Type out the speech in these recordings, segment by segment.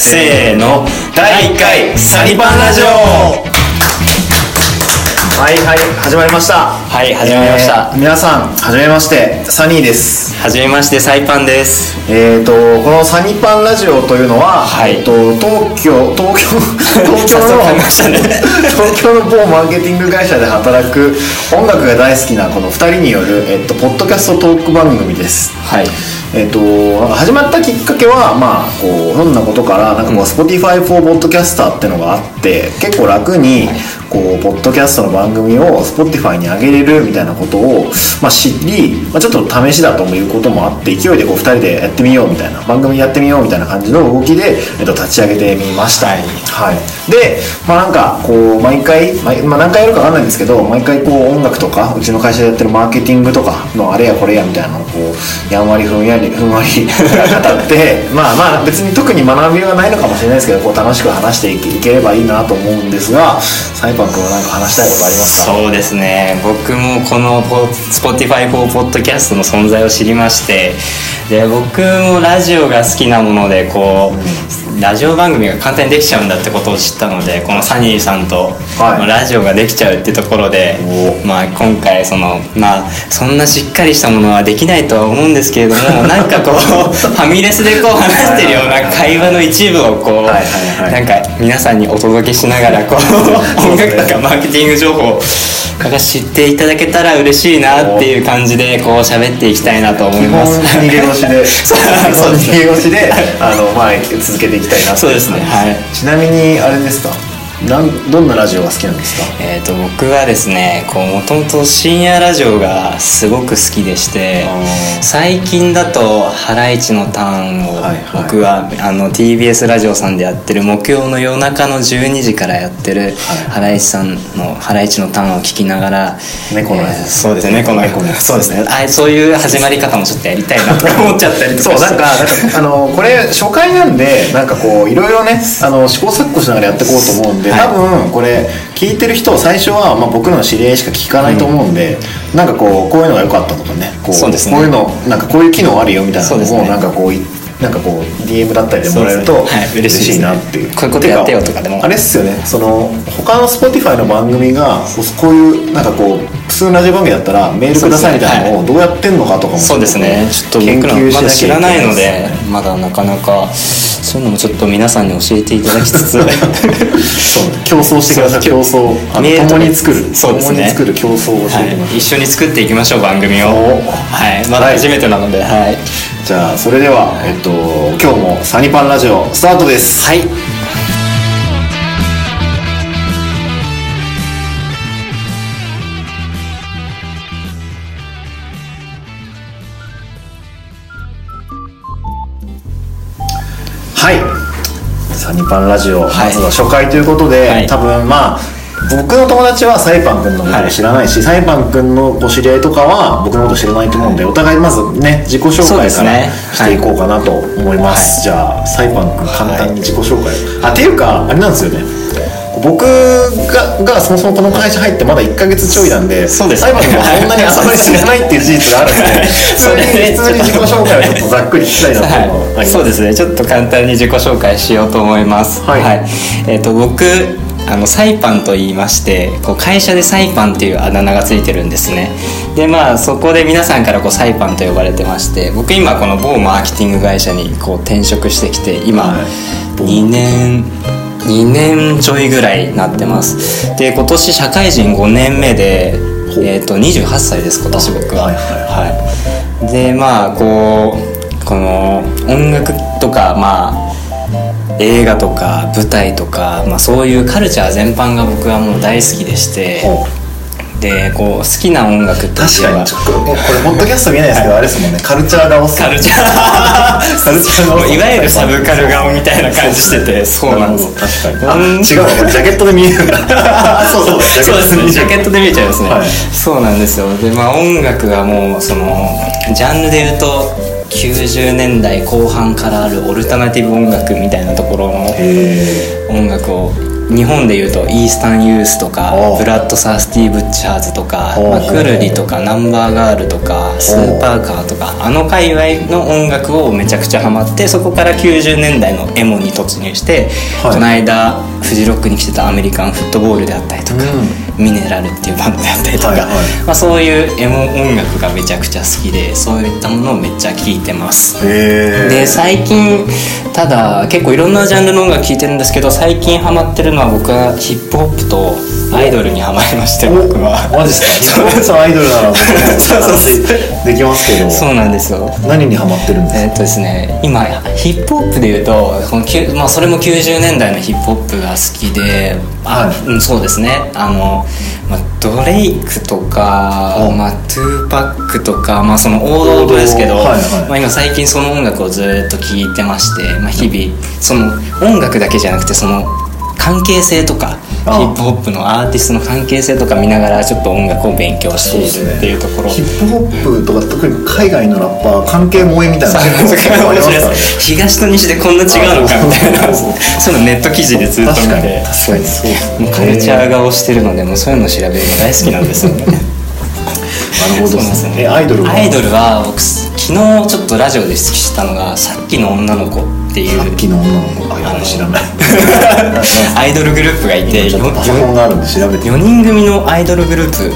せーの第1回サニパンラジオ。はいはい始まりました。はい始まりました。えー皆さんはじめましてサニーです。はじめましてサイパンです。えー、とこのサニパンラジオというのは、はい。えー、と東京東京 東京の東京の某マーケティング会社で働く音楽が大好きなこの2人による、えっとポッドキャストトーク番組です。はいえっと始まったきっかけはまあこうひょんなことからなんかこう、Spotify for Podcaster ってのがあって結構楽にこうポッドキャストの番組を Spotify に上げれるみたいなことを、まあ、知り、まあ、ちょっと試しだということもあって勢いでこう2人でやってみようみたいな番組やってみようみたいな感じの動きで、えっと、立ち上げてみました。はい。はい、でまあなんかこう毎回、まあ、何回やるか分かんないんですけど毎回こう音楽とかうちの会社でやってるマーケティングとかのあれやこれやみたいなのをこうやんわりふんやりふんわり 語ってまあまあ別に特に学びはないのかもしれないですけどこう楽しく話していければいいなと思うんですがサイパン君は何か話したいことありますか？そうですね。僕もこのポ Spotify for Podcast の存在を知りましてで僕もラジオが好きなものでこうラジオ番組が簡単にできちゃうんだってことを知ったのでこのサニーさんと、ラジオができちゃうってところでお、まあ、今回そのまあそんなしっかりしたものはできないとは思うんですけれども なんかこうファミレスでこう話してるような会話の一部をこう、はいはいはい。なんか皆さんにお届けしながらこう音楽とかマーケティング情報が知っていただけたら嬉しいなっていう感じでこう喋っていきたいなと思います。逃げ腰で。そう逃げ腰であの、まあ、続けていきたいなそうですね。はい。ちなみにあれですか？なんどんなラジオが好きなんですか？えー、と僕はですねもともと深夜ラジオがすごく好きでして最近だと「ハライチのターン」をはいはい。僕はあの TBS ラジオさんでやってる木曜の夜中の12時からやってるハライチさんの「ハライチのターン」を聞きながら猫のえーそうですね猫の猫のそうですね。あそういう始まり方もちょっとやりたいなとか思っちゃったりとかそうなんかなんかあのこれ初回なんでなんかこういろいろねあの試行錯誤しながらやっていこうと思うんで、はい。多分これ聞いてる人最初は、まあ、僕らの知り合いしか聞かないと思うんで、なんかこうこういうのが良かったとかね。こうね。こういうのなんかこういう機能あるよみたいなのも、そうですね。なんかこういなんかこう DM だったりでもらえると嬉しいなっていう。こういうことやってよとかでも。あれっすよね。その他の Spotify の番組がこうこういうなんかこう普通のラジオ番組だったらメールくださいみたいなのをどうやってんのかとかもそうですね。ちょっと僕らまだ知らないのでまだなかなかそういうのもちょっと皆さんに教えていただきつつ。そう競争してください。競争。共に作る。そうですね。共に作る競争をしていきましょう、はい、一緒に作っていきましょう番組を。おはい。まだ初めてなのではい。じゃあそれでは、えっと、今日も「サニパンラジオ」スタートです。はいサニパンラジオ、はい。まずは初回ということで、はい。多分まあ僕の友達はサイパン君のことを知らないし、サイパン君のご知り合いとかは僕のこと知らないと思うんでお互いまずね自己紹介からしていこうかなと思います。じゃあサイパン君簡単に自己紹介。を、あっていうかあれなんですよね僕ががそもそもこの会社入ってまだ1か月ちょいなんでそうです。サイパン君がそんなにあんまり知らないっていう事実があるんで それね。普通に自己紹介をちょっとざっくり聞きたいなという。のがありはい、そうですね。ちょっと簡単に自己紹介しようと思います。はい。えっ、と僕あのサイパンと言いましてこう会社でサイパンっていうあだ名がついてるんですね。でまあそこで皆さんからこうサイパンと呼ばれてまして僕今この某マーケティング会社にこう転職してきて今はい。2年2年ちょいぐらいになってます。で今年社会人5年目でえっ、と28歳です今年僕は。はいはいはい。でまあこうこの音楽とかまあ映画とか舞台とか、まあ、そういうカルチャー全般が僕はもう大好きでしてほでこう好きな音楽って確かにちょっとこれポッドキャスト見えないですけど、あれですもんねカルチャー顔カルチャーカルチャー顔いわゆるサブカル顔みたいな感じしてて。そう。なんです。確かに。あうん。違うわこれジャケットで見える。んだそう。そうそうですね。ジャケットで見えちゃいますね、はい。そうなんですよ。でまあ音楽がもうそのジャンルで言うと90年代後半からあるオルタナティブ音楽みたいなところのへ音楽を日本でいうとイースタンユースとかブラッド・サースティ・ブッチャーズとか、クルリとかナンバーガールとかスーパーカーとかあの界隈の音楽をめちゃくちゃハマってそこから90年代のエモに突入して、はい。この間フジロックに来てたアメリカンフットボールであったりとか、ミネラルっていうバンドであったりとか、はいはい。まあ、そういうエモ音楽がめちゃくちゃ好きでそういったものをめっちゃ聴いてます。へで最近ただ結構いろんなジャンルの音楽聴いてるんですけど最近ハマってるのは僕はヒップホップとアイドルにハマりまして僕は。マジっすか？そうアイドルなら僕もそうそうそうできますけど。そうなんですよ。何にハマってるんですえっとですね今ヒップホップでいうとこのきゅ、まあ、それも90年代のヒップホップが好きであ、はい。うん、そうですね。あの、まあ、ドレイクとか、お。まあ、トゥーパックとか、まあ、その王道ですけど、はいはい。まあ、今最近その音楽をずっと聴いてまして、まあ、日々その音楽だけじゃなくてその関係性とかヒあップホップのアーティストの関係性とか見ながらちょっと音楽を勉強しているっていうところ。ヒップホップとか特に海外のラッパー関係萌えみたいな。東と西でこんな違うのかみたいな。そのネット記事でずっと見確かにて確かに。そうですもうカルチャーが推してるのでもうそういうの調べるの大好きなんですよね。なるほど。ですよね。えアイドルは？アイドルは僕昨日ちょっとラジオで知ったのがさっきの女の子っていう。さっきの女の子あやばい知らな。い アイドルグループがいてちょっとパソコンがあるんで調べて4人組のアイドルグループ。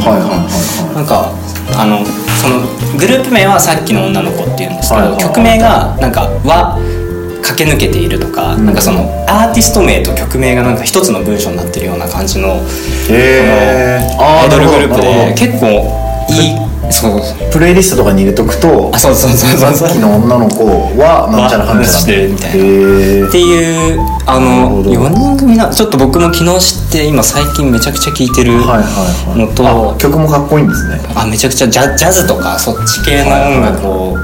はいはいはいはい。なんかあのそのグループ名は「さっきの女の子」っていうんですけど、はいはいはい。曲名がなんか「は駆け抜けている」とか、ん。なんかそのアーティスト名と曲名がなんか一つの文章になってるような感じのへー。あーアイドルグループで結構いいそうプレイリストとかに入れとくとあそうそうそうそう。さっきの女の子はなんちゃらかんちゃらしてるみたいな。っていうあのほど。4人組なちょっと僕も昨日知って今最近めちゃくちゃ聴いてるはいはいはい。のと、あ曲もかっこいいんですね。あめちゃくちゃジャジャズとかそっち系の音楽を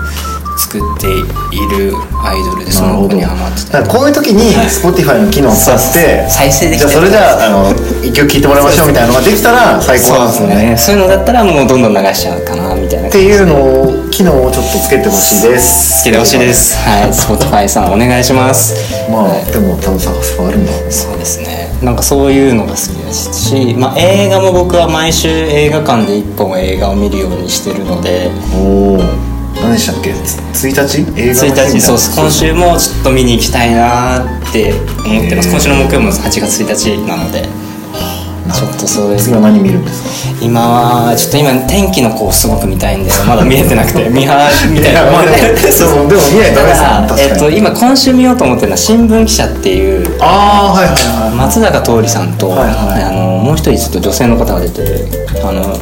作っているアイドルでその子にハマってた。こういう時に Spotify の機能を使って再生できてじゃあそれじゃああの一曲聴いてもらいましょうみたいなのができたら最高なんですよね。そういうのだったらもうどんどん流しちゃうかなみたいなっていうのを機能をちょっとつけてほしいです。つけてほしいですはい。Spotify さんお願いします。まあでも多分探せばあるんだそうですね。なんかそういうのが好きですし、まあ、映画も僕は毎週映画館で1本映画を見るようにしてるので。おお何でしたっけ？つ1日映画の1日そうす。今週もちょっと見に行きたいなって思ってます。今週の木曜も8月1日なので。ちょっとそれ。次は何見るんですか？今はちょっと今天気の子をすごく見たいんで まだ見えてなくて見張みたいなまあでもでもでも見ないとダメですよただ、えっと、今今週見ようと思ってるのは新聞記者っていうああはいはいはい松坂桃李さんと、はいはい。あのもう一人ちょっと女性の方が出てるあの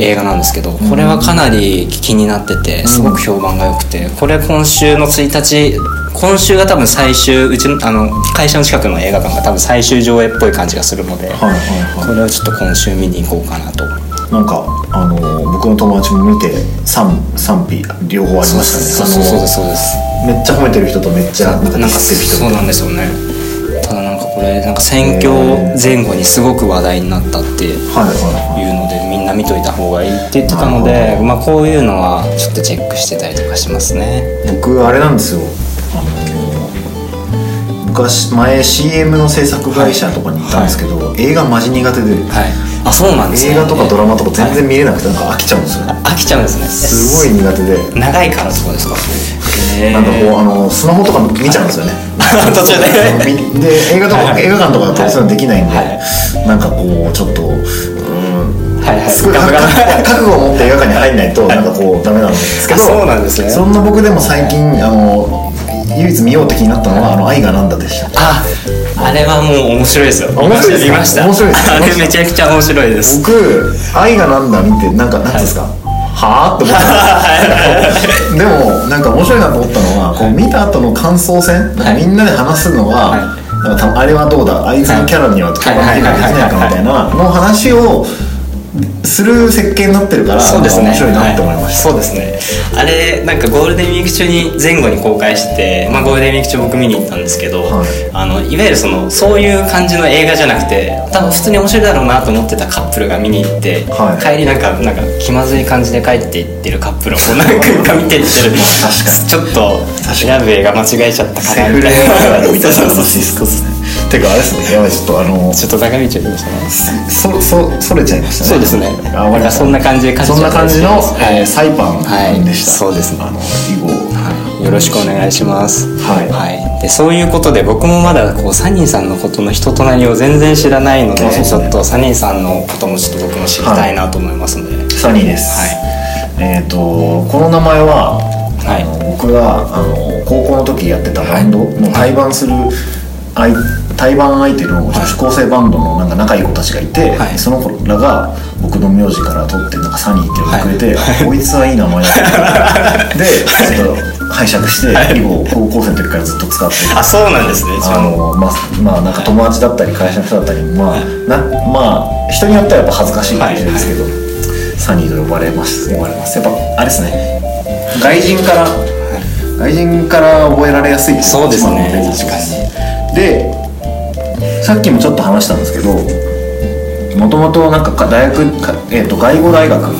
映画なんですけどこれはかなり気になっててすごく評判が良くてこれ今週の1日今週が多分最終うちのあの会社の近くの映画館が多分最終上映っぽい感じがするので、はいはいはい。これをちょっと今週見に行こうかなと。なんかあの僕の友達も見て賛賛否両方ありましたね。そうそうそうそうです。めっちゃ褒めてる人とめっちゃなんかなんかスってる人そうなんですよねこれなんか選挙前後にすごく話題になったっていうはいはいはい。のでみんな見といた方がいいって言ってたのでまあこういうのはちょっとチェックしてたりとかしますね。僕あれなんですよ。昔前 CM の制作会社とかに行ったんですけど、映画マジ苦手で。はい。あそうなんですね。映画とかドラマとか全然見れなくてなんか飽きちゃうんですよ。ね飽きちゃうんですね。すごい苦手で。長いからそうですか？なんかこうあのスマホとか見ちゃうんですよね。途中で。みで映画とか、はいはい。映画館とかだとそういうのできないんで、はいなんかこうちょっとうんはいはい。すごい覚悟を持って映画館に入んないとなんかこうダメなんですけどあそうなんですね。そんな僕でも最近あの唯一見ようって気になったのは「あの愛がなんだ」でした。ああれはもう面白いですよ。面白いですか？見ました。面白いですあれめちゃくちゃ面白いです。僕「愛がなんだ」見てなんかなんていうんですか、はあって思ったんですよでもなんか面白いなと思ったのはこう見た後の感想戦、みんなで話すのは、はい。あれはどうだ？あいつのキャラには共感できるかできないかみたいなの話をする設計になってるからそうですね。面白いなって思いました、はい。そうですね。あれなんかゴールデンウィーク中に前後に公開してて、まあ、ゴールデンウィーク中僕見に行ったんですけど、はい。あのいわゆるそのそういう感じの映画じゃなくて多分普通に面白いだろうなと思ってたカップルが見に行って、はい。帰りなんかなんか気まずい感じで帰っていってるカップルを何回か見ていってる。確かに。ちょっと選ぶ映画間違えちゃったかなみたいな。そうそうそう話ですかねてかあれですね。やばいちょっとあのちょっと長引いちゃいましたねそそそれちゃいましたね。そうですね。あ終わりましたそんな感じで感じそんな感じの、はい。えーサイパンでした、はい。そうですね。あの以後よろしくお願いします。はい。でそういうことで僕もまだこうサニーさんのことの人となりを全然知らないので、ちょっとサニーさんのこともちょっと僕も知りたいなと思いますので、サニーです、えっ、とこの名前は、はい。あの僕があの高校の時やってたバンドの対バンする、対バン相手の女子高生バンドのなんか仲いい子たちがいて、はい。その子らが僕の名字から取ってなんかサニーって呼んでくれて、こいつはいい名前だと。でちょっと拝借して、以後高校生の時からずっと使ってる。あそうなんですね。あのまあまあなんか友達だったり会社の人だったりまあなまあ人によってはやっぱ恥ずかしいかもしれない。ですけど、サニーと呼ばれます呼ばれます。やっぱあれですね。外人から、外人から覚えられやすいそうですね。一番のメリットでさっきもちょっと話したんですけどもともとなんか大学か、えー、と外語大学は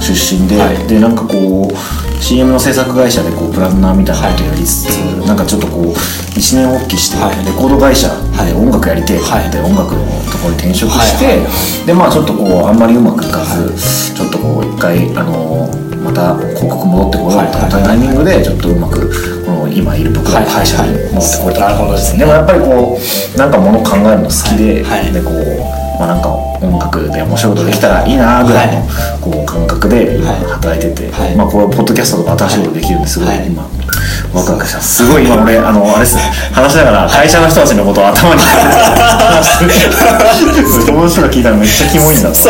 出身で、はい。でなんかこう CM の制作会社でこうプランナーみたいなことやりつつ、なんかちょっとこう一年発起して、はい。レコード会社はい。で音楽やりてえってはい言って音楽のところに転職して、はいはいでまあちょっとこうあんまりうまくいかず、ちょっとこう一回あのまタイミングでちょっとうまくこの今いる僕らの会社に戻ってこれたなるほどですね。でもやっぱりこうなんかもの考えるの好きで、はいはい。でこうまあなんか音楽で面白いことできたらいいなぐらいのこう感覚で今はい。働いてて、はい。まあこれポッドキャストとか新しいことできるんですごいはい。今ワクワクしてます。すごい今俺あのあれです。ね話しながら会社の人たちのことを頭に友達とか聞いたらめっちゃキモいんだってい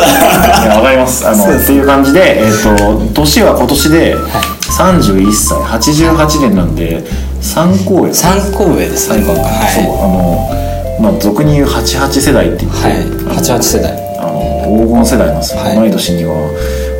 やわかります。あのっていう感じでえっ、と年は今年で31歳88年なんで3公演参考上ですね今回そうあのまあ俗に言う88世代って言って、はい。あの88世代。あの黄金世代なんですよ、はい。同い年には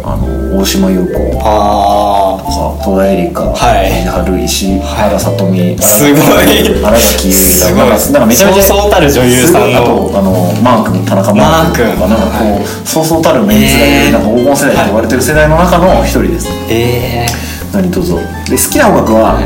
あの大島優子。あ戸田恵梨香、はい。藤原石原さとみ。すごい。荒垣結衣。なんかなんかめちゃめちゃそうそうたる女優さんとあのマー君田中マー君。とかなんかこう、はい。そうそうたるメンツがいる、えー。なんか黄金世代と言われてる世代の中の一人です、ー。え何卒で好きな音楽は、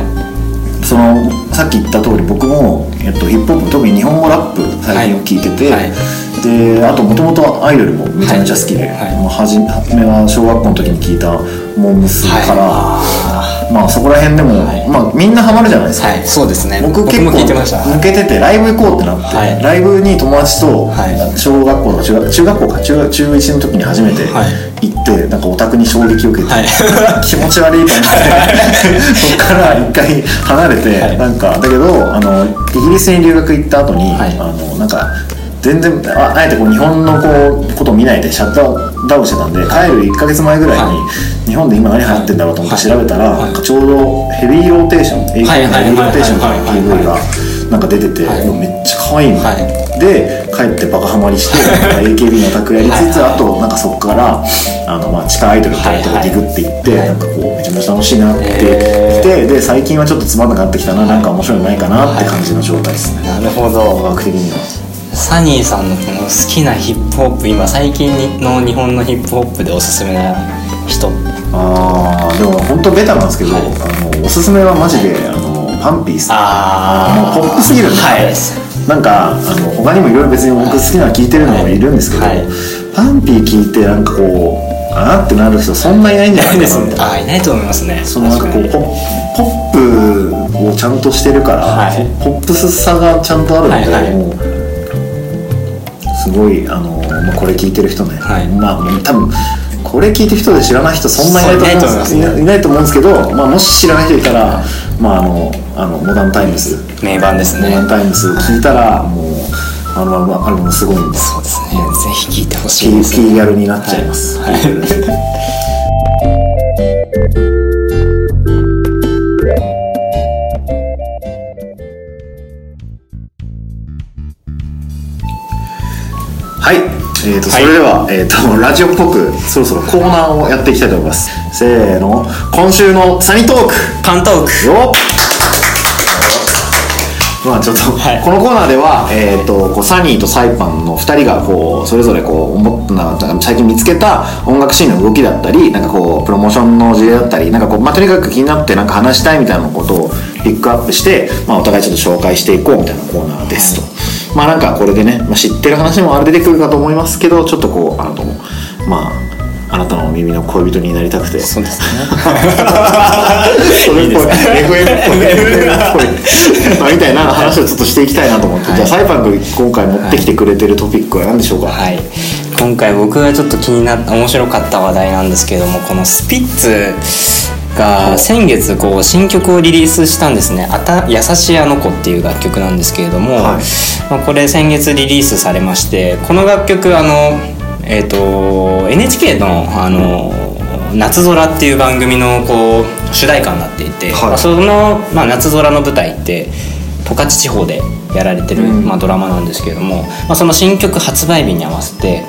そのさっき言った通り僕も、えっと、ヒップホップ特に日本語ラップ最近聴いてて、はい。はい。であともともとアイドルもめちゃめちゃ好きで、はい。はいもう初めは小学校の時に聴いたモームスーから、はまあそこら辺でも、はい。まあ、みんなハマるじゃないですか、はい。そうですね。僕結構抜けててライブ行こうってなって、はい。ライブに友達とはい。小学校とか中学中学校か中学中1の時に初めてはい行って、なんかオタクに衝撃を受けて、はい。気持ち悪いと思ってそっから一回離れて、はい。なんかだけどあのイギリスに留学行った後に、はい。あのなんか全然ああえてこう日本のこうことを見ないでシャットダウンしてたんで帰る1か月前ぐらいに、は日本で今何流行ってんだろうと思って調べたら、はい。ちょうどヘビーローテーションはい。ヘビーローテーションのはい。はい。はい。PV がなんか出てて、はい。めっちゃ可愛いの、はい。で帰ってバカハマりして AKB のオタクやりつつはい。はい。あとなんかそこからあの、まあ、地下アイドルみたいなとこディグっていって、はいはい。なんかこうめちゃめちゃ楽しいなってへきてで最近はちょっとつまんなくなってきたな、なんか面白いのないかなって感じの状態ですね、なるほ音ど楽的には。サニーさんのこの好きなヒップホップ今最近の日本のヒップホップでおすすめな人。あーでも本当ベタなんですけど、はい。あのおすすめはマジであのパンピース。あもうポップすぎる。んで、はい。なんかあの他にもいろいろ別に僕好きなの聞いてるのもいるんですけど、はい。パンピー聞いてなんかこうあーってなる人そんないないんじゃないですかいなあいないと思いますね。そのなんかこう確ポポップをちゃんとしてるから、はい。ポップスさがちゃんとあるので、はいはい。もうすごいあの、まあ、これ聞いてる人ね、はい。まあもう多分これ聞いてる人で知らない人そんないないと思うんですいないと思いますね。いないと思うんですけど、まあ、もし知らない人いたら、まあ、あのあのモダンタイムズ。名盤ですね。モダンタイムズ聞いたらもうあのアルバムアルバムすごいんでそうですね。ぜひ聞いてほしいです。キーギャルになっちゃいます、はい。はい、えーとそれでは、えー、とラジオっぽくそろそろコーナーをやっていきたいと思います。せーの。今週のサニートーク。パントーク。よっ。まあちょっと、はい。このコーナーでは、えー、とこうサニーとサイパンの2人がこうそれぞれこう思ったな最近見つけた音楽シーンの動きだったりなんかこうプロモーションの事例だったりなんかこう、まあ、とにかく気になってなんか話したいみたいなことをピックアップして、まあ、お互いちょっと紹介していこうみたいなコーナーですと。まあなんかこれでね、まあ、知ってる話もあれ出てくるかと思いますけどちょっとこうあのまああなたの耳の恋人になりたくて。そうですね。それっぽい。いい まあみたいな話をちょっとしていきたいなと思って、はい。じゃあサイパン君今回持ってきてくれてるトピックは何でしょうか、はい。今回僕がちょっと気になった面白かった話題なんですけれどもこのスピッツが先月こう新曲をリリースしたんですね「あた優しいあの子」っていう楽曲なんですけれども、はい。まあ、これ先月リリースされましてこの楽曲あのえっ、と NHK のあの「夏空」っていう番組のこう主題歌になっていて、はい。まあその、まあ、夏空の舞台って十勝地方でやられてる、うん。まあ、ドラマなんですけれども、まあ、その新曲発売日に合わせて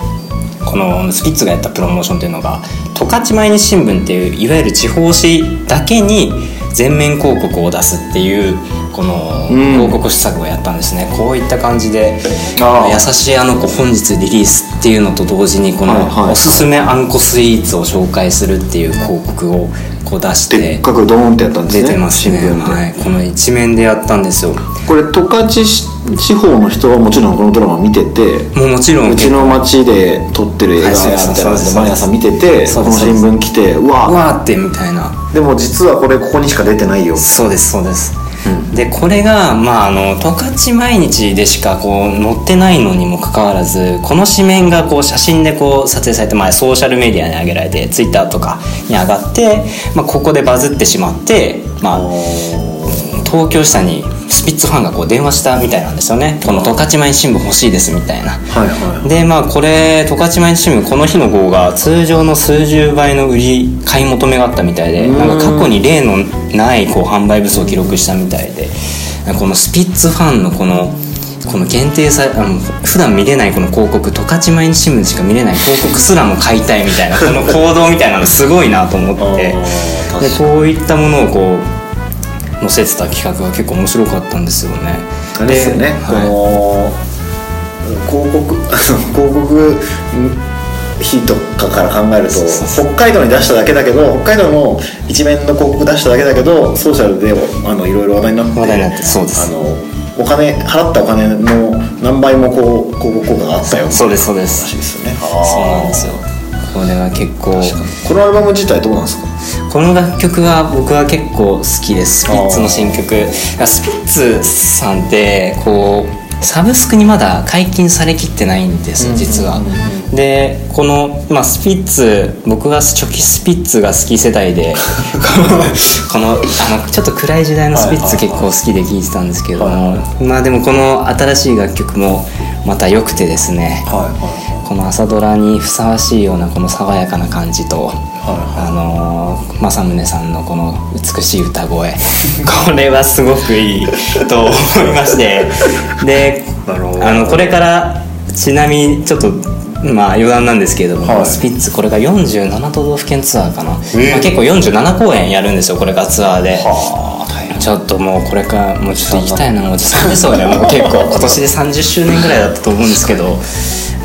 このスピッツがやったプロモーションっていうのが十勝毎日新聞っていういわゆる地方紙だけに全面広告を出すっていうこのうん。広告施策をやったんですね、こういった感じで「あー優しいあの子本日リリース」っていうのと同時にこのおすすめあんこスイーツを紹介するっていう広告をこう出しでってかくドーンってやったんですね出てますね、はい、この一面でやったんですよこれ十勝地方の人はもちろんこのドラマ見ててもうもちろん。うちの町で撮ってる映画やみたいなので毎朝見ててこの新聞来てううわわーってみたいな。でも実はこれここにしか出てないよ。そうですそうです、でこれがまああの十勝毎日でしかこう載ってないのにもかかわらずこの紙面がこう写真でこう撮影されて、まあ、ソーシャルメディアに上げられてツイッターとかに上がって、まあ、ここでバズってしまって、まあ、東京下にスピッツファンがこう電話したみたいなんですよね。この十勝毎日新聞欲しいですみたいな。はいはい。でまあこれ十勝毎日新聞この日の号が通常の数十倍の売り買い求めがあったみたいでうん。なんか過去に例のないこう販売部数を記録したみたいでこのスピッツファンのこのこの限定さあの普段見れないこの広告十勝毎日新聞でしか見れない広告すらも買いたいみたいなこの行動みたいなのすごいなと思って。でこういったものをこう載せてた企画が結構面白かったんですよね。あれですよね、こはいの広告 広告費とかから考えると北海道に出しただけだけど北海道の一面の広告出しただけだけどソーシャルであのいろいろ話題になってあのお金払ったお金の何倍もこう広告効果があったよ。そうですそうです。話ですよね。そうなんですよ。これは結構。このアルバム自体どうなんですか？この楽曲は僕は結構好きです。スピッツの新曲。スピッツさんってこうサブスクにまだ解禁されきってないんですよ実は。でこの、まあ、スピッツ僕が初期スピッツが好き世代で このあのちょっと暗い時代のスピッツ結構好きで聴いてたんですけどもまあでもこの新しい楽曲もまた良くてですね。はい。この朝ドラにふさわしいようなこの爽やかな感じと、あのー政宗さんのこの美しい歌声。これはすごくいいと思いまして。であのこれからちなみにちょっとまあ余談なんですけれども、はい。スピッツこれが47都道府県ツアーかな、えまあ、結構47公演やるんですよこれがツアーで。ちょっともうこれからもうちょっと行きたいなおじさんですよねもう結構今年で30周年ぐらいだったと思うんですけど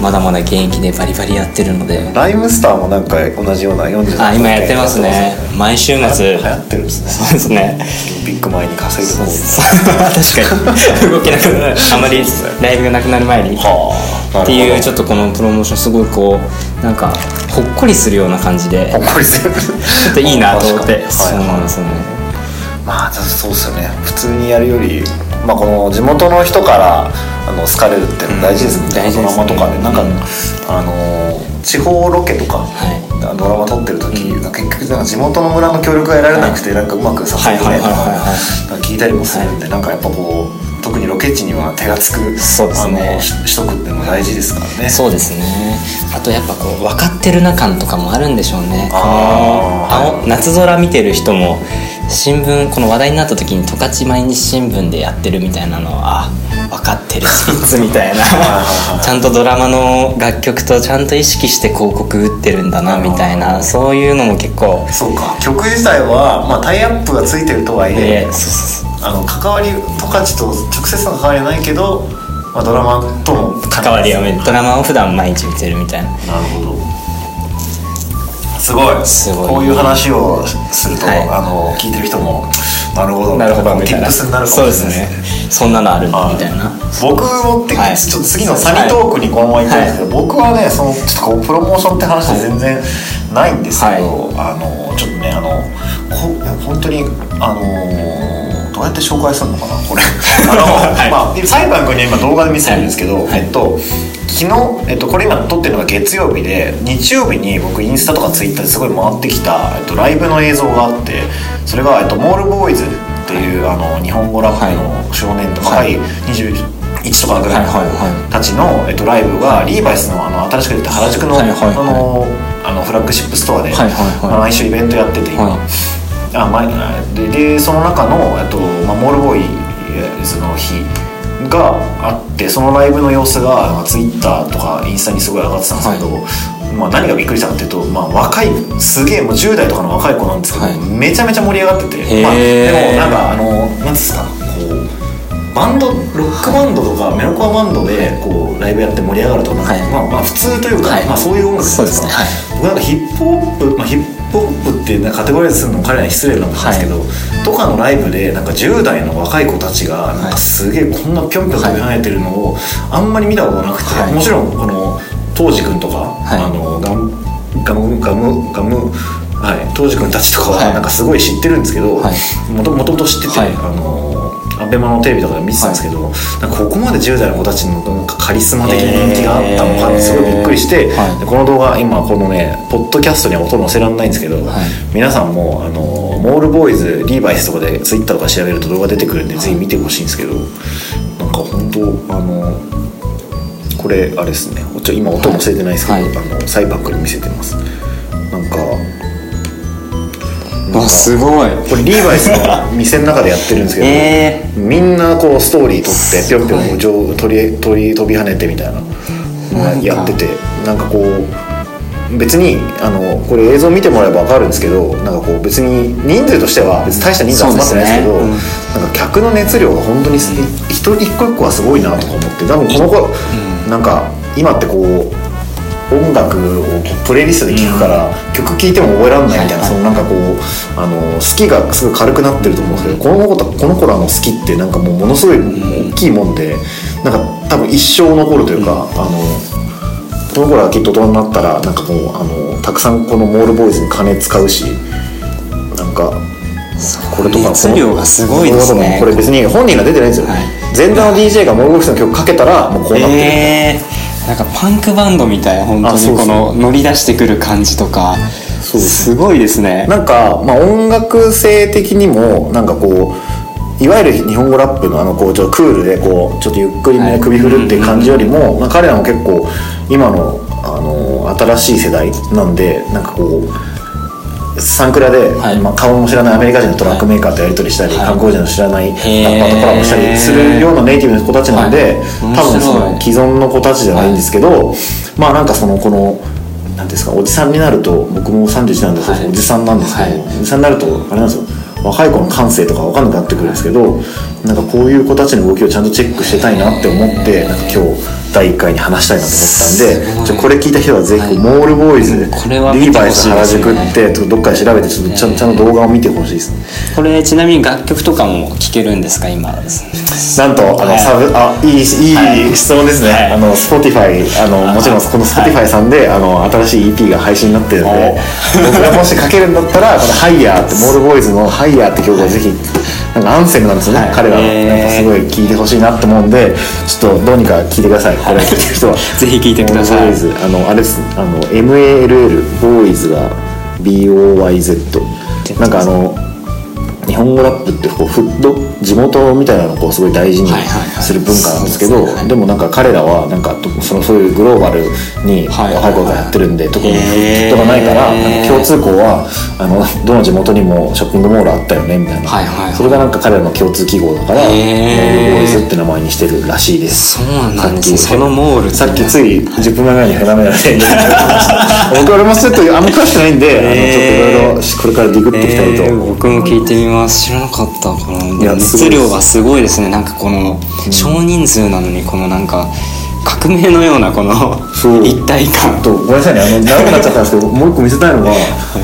まだまだ現役でバリバリやってるので。ライムスターもなんか同じような40あ今やってますね。毎週末。流行ってるんですね。そうですね。オリンピック前に稼いでこう。確かに。動けなくなる。あまりライブがなくなる前に。はあっていうちょっっとこのプロモーションすごいこうなんかほっこりするような感じで。ほっこりする。ちょっといいなと思って。そうなんですよね。まあそうですよね。普通にやるよりまあこの地元の人からあの好かれるっていうの大事ですもんドラマとかで。なんか、うん。あの地方ロケとか、はドラマ撮ってる時、なんか結局なんか地元の村の協力が得られなくて、なんかうまく撮影できないとか聞いたりもするんで、なんかやっぱこう特にロケ地には手がつくそうですね。あのししとくっても大事ですからね。そうですね。あとやっぱこう分かってるな感とかもあるんでしょうね。あー。青夏空見てる人も新聞この話題になった時に十勝毎日新聞でやってるみたいなのはあ分かってるスピッツみたいな。ちゃんとドラマの楽曲とちゃんと意識して広告打ってるんだなみたいな。そういうのも結構。そうか。曲自体は、まあ、タイアップがついてるとはいえあの関わり十勝と直接の関わりはないけど、まあ、ドラマとの関わりをドラマを普段毎日見てるみたいな。なるほどすごい。すごい。こういう話をすると、はい。あの聞いてる人もなるほど。なるほど。みたいな。ティップスになるかそうですね。そんなのあるの？みたいな。僕もって、はい。ちょっと次のサニトークにこのまま行ったんですけど、僕はねそのちょっとこうプロモーションって話は全然ないんですけど、あのちょっとねあのこ本当にあのどうやって紹介するのかなこれ。あの、はい。まあサイバン君には今動画で見せてるんですけど、はい。えっと昨日、えっと、これ今撮ってるのが月曜日で日曜日に僕インスタとかツイッターですごい回ってきた、えっと、ライブの映像があってそれが、えっと、モールボーイズっていう、あの日本語ラップの少年とか、ははいい、21とかぐらいのたちの、えっと、ライブがリーバイスのあの新しく出た原宿の,、あのあのフラッグシップストアで、毎週イベントやってて今、はい。あ前ででその中の、えっとまあ、モールボーイズの日があってそのライブの様子が、まあ、ツイッターとかインスタにすごい上がってたんですけど、まあ、何がびっくりしたかっていうと、まあ、若いすげえもう10代とかの若い子なんですけど、はい。めちゃめちゃ盛り上がってて、まあ、でもなんかあのなんですかこうバンドロックバンドとかメロコアバンドでこうライブやって盛り上がるとか、はい。まあ、まあ普通というか、はい。まあ、そういう音楽じゃないですか。僕なんかヒップホップ、まあ、ヒップホップってカテゴライズするのも彼らに失礼なんですけど、とかのライブでなんか10代の若い子たちがなんかすげえこんなぴょんぴょん跳ねてるのをあんまり見たことなくて、はい。もちろんこの当時君とか、はい。あのガムガムガムガムはい、当時君たちとかははい。なんかすごい知ってるんですけど、はい。もともと知ってて、はい。あのアベマのテレビとかで見てたんですけど、なんかここまで10代の子たちのなんかカリスマ的な人気があったのかってすごいびっくりして、はい。でこの動画今このねポッドキャストには音載せられないんですけど、はい。皆さんもあのモールボーイズリーバイスとかでツイッターとか調べると動画出てくるんで、ぜひ見てほしいんですけどなんか本当あのこれあれですね。ちょ今音載せてないですけど、はい。あのサイパックに見せてます。なんかわすごい。これリーバイスの店の中でやってるんですけど、えみんなこうストーリー撮ってぴょんぴょん上飛り飛り飛び跳ねてみたいなやっててなんかこう別にあのこれ映像見てもらえば分かるんですけどなんかこう別に人数としては別に大した人数集まってないですけどそうですね。なんか客の熱量が本当にす一人一個一個はすごいなとか思って多分この子、なんか今ってこう音楽をプレイリストで聴くから、曲聴いても覚えられないみたいな、はいそのなんかこうあの好きがすごい軽くなってると思うんですけどこの子とこの子らの好きってなんかもうものすごい大きいもんでなんか多分一生残るというか、あのこの子らがきっと大人になったらなんかもうあのたくさんこのモールボーイズに金使うしなんかこれとか熱量がすごいですね。これ別に本人が出てないんですよ、はい。前座の DJ がモールボーイズの曲かけたらもうこうなってる、えー、なんかパンクバンドみたい本当にこの乗り出してくる感じとかすすごいですね。なんか、まあ、音楽性的にもなんかこういわゆる日本語ラップのあのこうちょっとクールでこうちょっとゆっくりめはい首振るっていう感じよりも、まあ、彼らも結構今のあの新しい世代なんでなんかこうサンクラで、はい。まあ、顔も知らないアメリカ人のトラックメーカーとやり取りしたり、はい。韓国人の知らないラッパーとコラボしたりするようなネイティブの子たちなんで、はい。多分その面既存の子たちじゃないんですけど、まあなんかそのこのなんですかおじさんになると僕も31なんで、はい。おじさんなんですけど、はい。おじさんになるとあれなんですよ若い子の感性とか分かんなくなってくるんですけどなんかこういう子たちの動きをちゃんとチェックしてたいなって思ってなんか今日第1回に話したいなと思ったんでちょこれ聞いた人はぜひ、はい。モールボーイズ、これは見リーバイス原宿ってどっかで調べてちょっとちゃんと動画を見てほしいです。これちなみに楽曲とかも聴けるんですか今。なんとあの、はい。サブあいいいい、はい。質問ですね、はい。あの Spotify あのもちろんこの Spotify さんで、あの新しい EP が配信になってるんで僕がもしかけるんだったらこの「ハイヤーってモールボーイズの「ハイヤーって曲をぜひなんかアンセムなんですよね、はい。彼らなんかすごい聴いてほしいなと思うんでちょっとどうにか聴いてくださいこれ聞いてる人は。ぜひ聴いてください。あのあれですあの MALL ボーイズが BOYZ なんかあの日本語ラップってこうフット地元みたいなのをこうすごい大事にする文化なんですけど、ですね。はいでもなんか彼らはなんかとそのそういうグローバルにはい若い子がやってるんで、特にフットがないから共通項はあのどの地元にもショッピングモールあったよねみたいな、はいはいはい。それがなんか彼らの共通記号だからモへー。ールボーイズって名前にしてるらしいです。そうなんですそのモールさっきつい10分前にフェラメラで。僕俺もちょっとあんま詳しくないんで、あのちょっといろいろこれからディグっていきたいと、えー僕も聞いてみます知らなかったこの熱量がすごいですね。なんかこの少人数なのにこのなんか革命のようなこの一体感。とごめんなさいね。あの長くなっちゃったんですけど もう一個見せたいのが、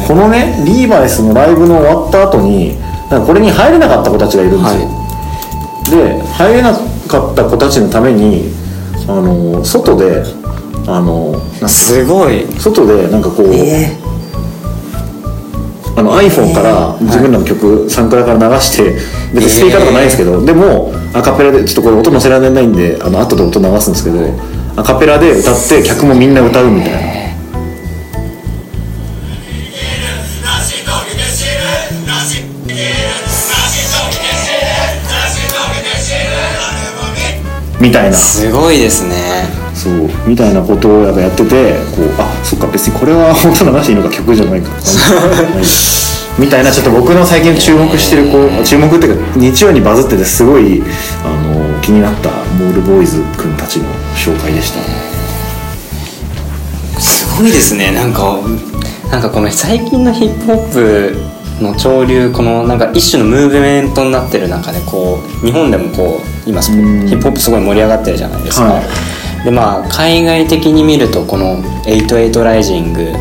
このねリーバイスのライブの終わった後になんかこれに入れなかった子たちがいるんですよ、で入れなかった子たちのためにあの外であのすごい。外でなんかこう、えあの iPhone から自分らの曲、サンクラから流して別にスピーカーとかないんですけど、でもアカペラでちょっとこれ音載せられないんであの後で音流すんですけどアカペラで歌って客もみんな歌うみたいな。みたいな。すごいですねそうみたいなことをやっぱやっててこうあそっか別にこれは音流していいのか曲じゃないか。みたいなちょっと僕の最近注目してるこう注目っていうか日曜にバズっててすごいあの気になったモールボーイズくんたちの紹介でした。すごいですね。なんかなんかこの最近のヒップホップの潮流このなんか一種のムーブメントになってる中でこう日本でもこう今ヒップホップすごい盛り上がってるじゃないですか、はでまあ海外的に見るとこの88ライジング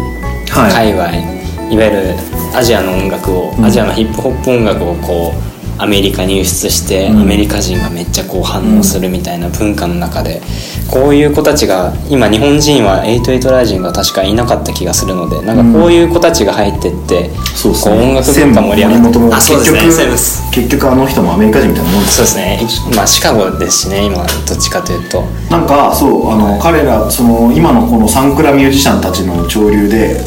はい。界隈、い、わゆるアジアの音楽を、うん。アジアのヒップホップ音楽をこうアメリカに輸出して、うん。アメリカ人がめっちゃこう反応するみたいな文化の中で、こういう子たちが今日本人は88ライジングが確かいなかった気がするのでなんかこういう子たちが入ってって、そうですこう音楽文化盛り上がってもあそうですね。結局あの人もアメリカ人みたいなもんですそうですね。まあシカゴですしね今どっちかというと。なんかそうあの、彼らその今のこのサンクラミュージシャンたちの潮流で、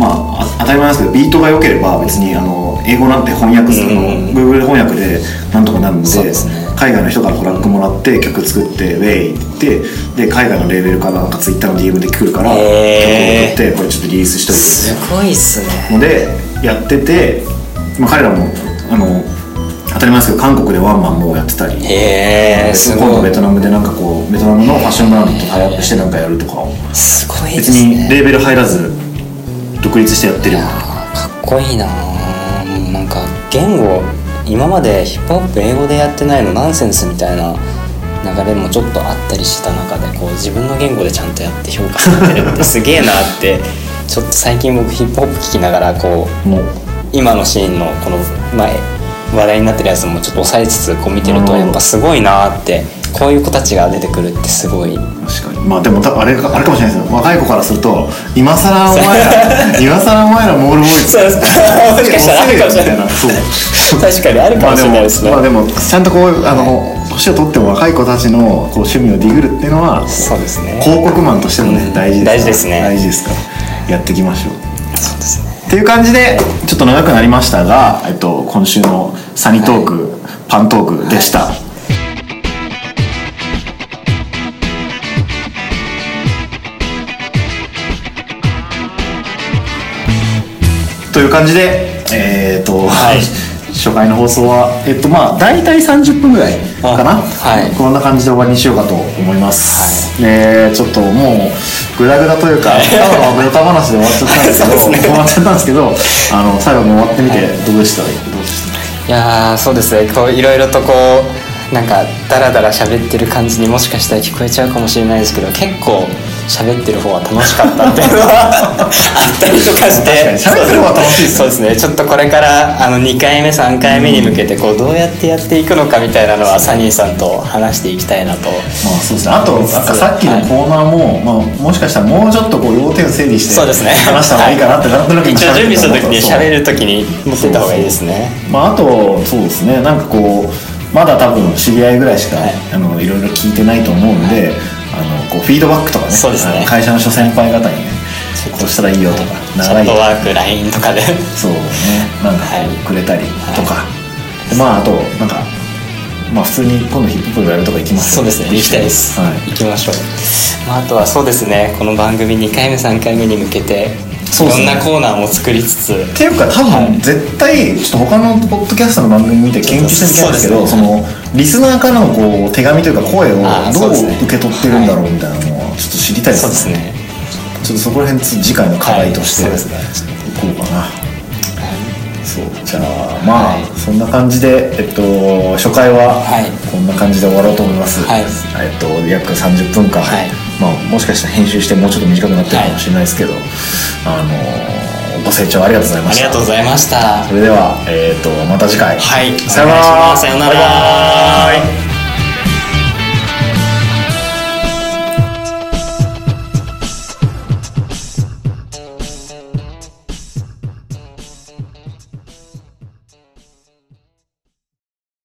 まああ当たり前ですけどビートが良ければ別にあの英語なんて翻訳するの、うん Google 翻訳でなんとかなるんでね。海外の人からトラックもらって曲作ってウェイって言ってで海外のレーベルからなんか Twitter の DM で来るから曲を送ってこれちょっとリリースしといてすごいっすね。のでやってて、まあ、彼らもあの当たり前ですけど韓国でワンマンもやってたりす今度ごい。ベトナムでなんかこうベトナムのファッションブランドとタイアップしてなんかやるとか。をすごいすね。にレーベル入らず独立してやってるかっこいいな。なんか言語今までヒップホップ英語でやってないのナンセンスみたいな流れもちょっとあったりした中でこう自分の言語でちゃんとやって評価されてるって すげえなってちょっと最近僕ヒップホップ聞きながらこうもう今のシーンのこの前話題になってるやつもちょっと抑えつつこう見てるとうん。やっぱすごいなってこういう子たちが出てくるってすごい。確かに。まあでもあれかあれかもしれないです。よ若い子からすると今さらお前ら 今さらお前らモールボーイズそうです。もしかしたらあるかもしれない。そう確かにあるかもしれないですね。まあでもちゃんとこうあの年を取っても若い子たちのこう趣味をディグるっていうのはそうですね。広告マンとしてもね、うん。大事大事ですね。大事ですから。やっていきましょう。そうですね。っていう感じでちょっと長くなりましたが、えっと、今週のサニートーク、パントークでした、という感じでえっ、と、はい。初回の放送はえっとまあ大体30分ぐらいかな、あはい。こんな感じで終わりにしようかと思います、でちょっともうグダグダというかただのグダタ話で終わっちゃったんですけど ね。終わっちゃったんですけどあの最後に終わってみてどうでした、どうでした？いやーそうですね。こういろいろとこうなんかダラダラ喋ってる感じにもしかしたら聞こえちゃうかもしれないですけど結構喋ってる方は楽しかったっていうのは あったりとかして。喋ってる方は楽しいね。そうですね。ちょっとこれからあの2回目3回目に向けてこうどうやってやっていくのかみたいなのはサニーさんと話していきたいなと。まあそうですね。あとなんかさっきのコーナーも、まあ、もしかしたらもうちょっとこう要点を整理してそうですね。話した方がいいかなってなんとなく一応準備する時に喋る時に持ってった方がいいですね。まあ、あとそうですね。なんかこうまだ多分知り合いぐらいしか、はい。あのいろいろ聞いてないと思うんで、あのこうフィードバックとかねそうですね。会社の諸先輩方にねこうしたらいいよとか長いットワーク LINE とかで。そうね。なんかこはい。うくれたりとか、でまああとなんかまあ普通に今度ヒップホップやるとか行きますそうですね。行きたいです、はい。行きましょう、まあ、あとはそうですね。この番組2回目3回目に向けていろんなコーナーも作りつつ。っていうか多分絶対ちょっと他のポッドキャストの番組見て研究してみたいんですけどそのリスナーからのこう手紙というか声をどそう受け取ってるんだろうみたいなのはちょっと知りたいですそうですね。ちょっとそこら辺次回の課題としていこうかな、そうじゃあまあ、はい。そんな感じで、えっと、初回ははい。こんな感じで終わろうと思います、はい。えっと、約30分間、はいまあ、もしかしたら編集してもうちょっと短くなってるかもしれないですけど、あの終ご清聴ありがとうございました。ありがとうございました。それでは、えー、とまた次回。はい。さよなら。さよなら。バイバイ